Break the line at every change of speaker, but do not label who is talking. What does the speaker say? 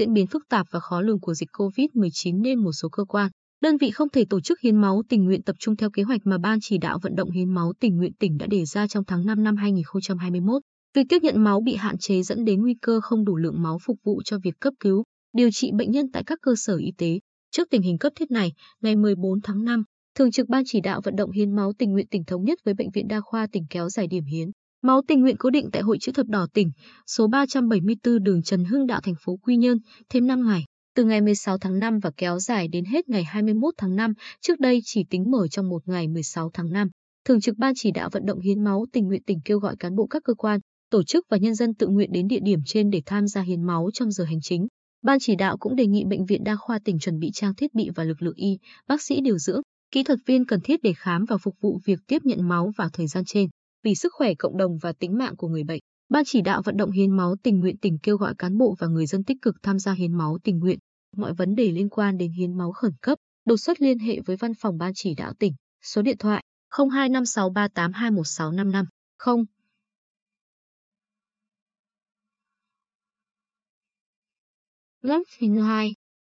diễn biến phức tạp và khó lường của dịch COVID-19 nên một số cơ quan, đơn vị không thể tổ chức hiến máu tình nguyện tập trung theo kế hoạch mà Ban chỉ đạo vận động hiến máu tình nguyện tỉnh đã đề ra trong tháng 5 năm 2021. Việc tiếp nhận máu bị hạn chế dẫn đến nguy cơ không đủ lượng máu phục vụ cho việc cấp cứu, điều trị bệnh nhân tại các cơ sở y tế. Trước tình hình cấp thiết này, ngày 14 tháng 5, Thường trực Ban chỉ đạo vận động hiến máu tình nguyện tỉnh thống nhất với Bệnh viện Đa khoa tỉnh kéo dài điểm hiến máu tình nguyện cố định tại Hội chữ thập đỏ tỉnh, số 374 đường Trần Hưng Đạo thành phố Quy Nhơn, thêm 5 ngày, từ ngày 16 tháng 5 và kéo dài đến hết ngày 21 tháng 5, trước đây chỉ tính mở trong một ngày 16 tháng 5. Thường trực Ban chỉ đạo vận động hiến máu tình nguyện tỉnh kêu gọi cán bộ các cơ quan, tổ chức và nhân dân tự nguyện đến địa điểm trên để tham gia hiến máu trong giờ hành chính. Ban chỉ đạo cũng đề nghị bệnh viện đa khoa tỉnh chuẩn bị trang thiết bị và lực lượng y, bác sĩ điều dưỡng, kỹ thuật viên cần thiết để khám và phục vụ việc tiếp nhận máu vào thời gian trên. Vì sức khỏe cộng đồng và tính mạng của người bệnh, Ban chỉ đạo vận động hiến máu tình nguyện tỉnh kêu gọi cán bộ và người dân tích cực tham gia hiến máu tình nguyện. Mọi vấn đề liên quan đến hiến máu khẩn cấp, đột xuất liên hệ với văn phòng Ban chỉ đạo tỉnh, số điện thoại 02563821655. 0 Lớp 2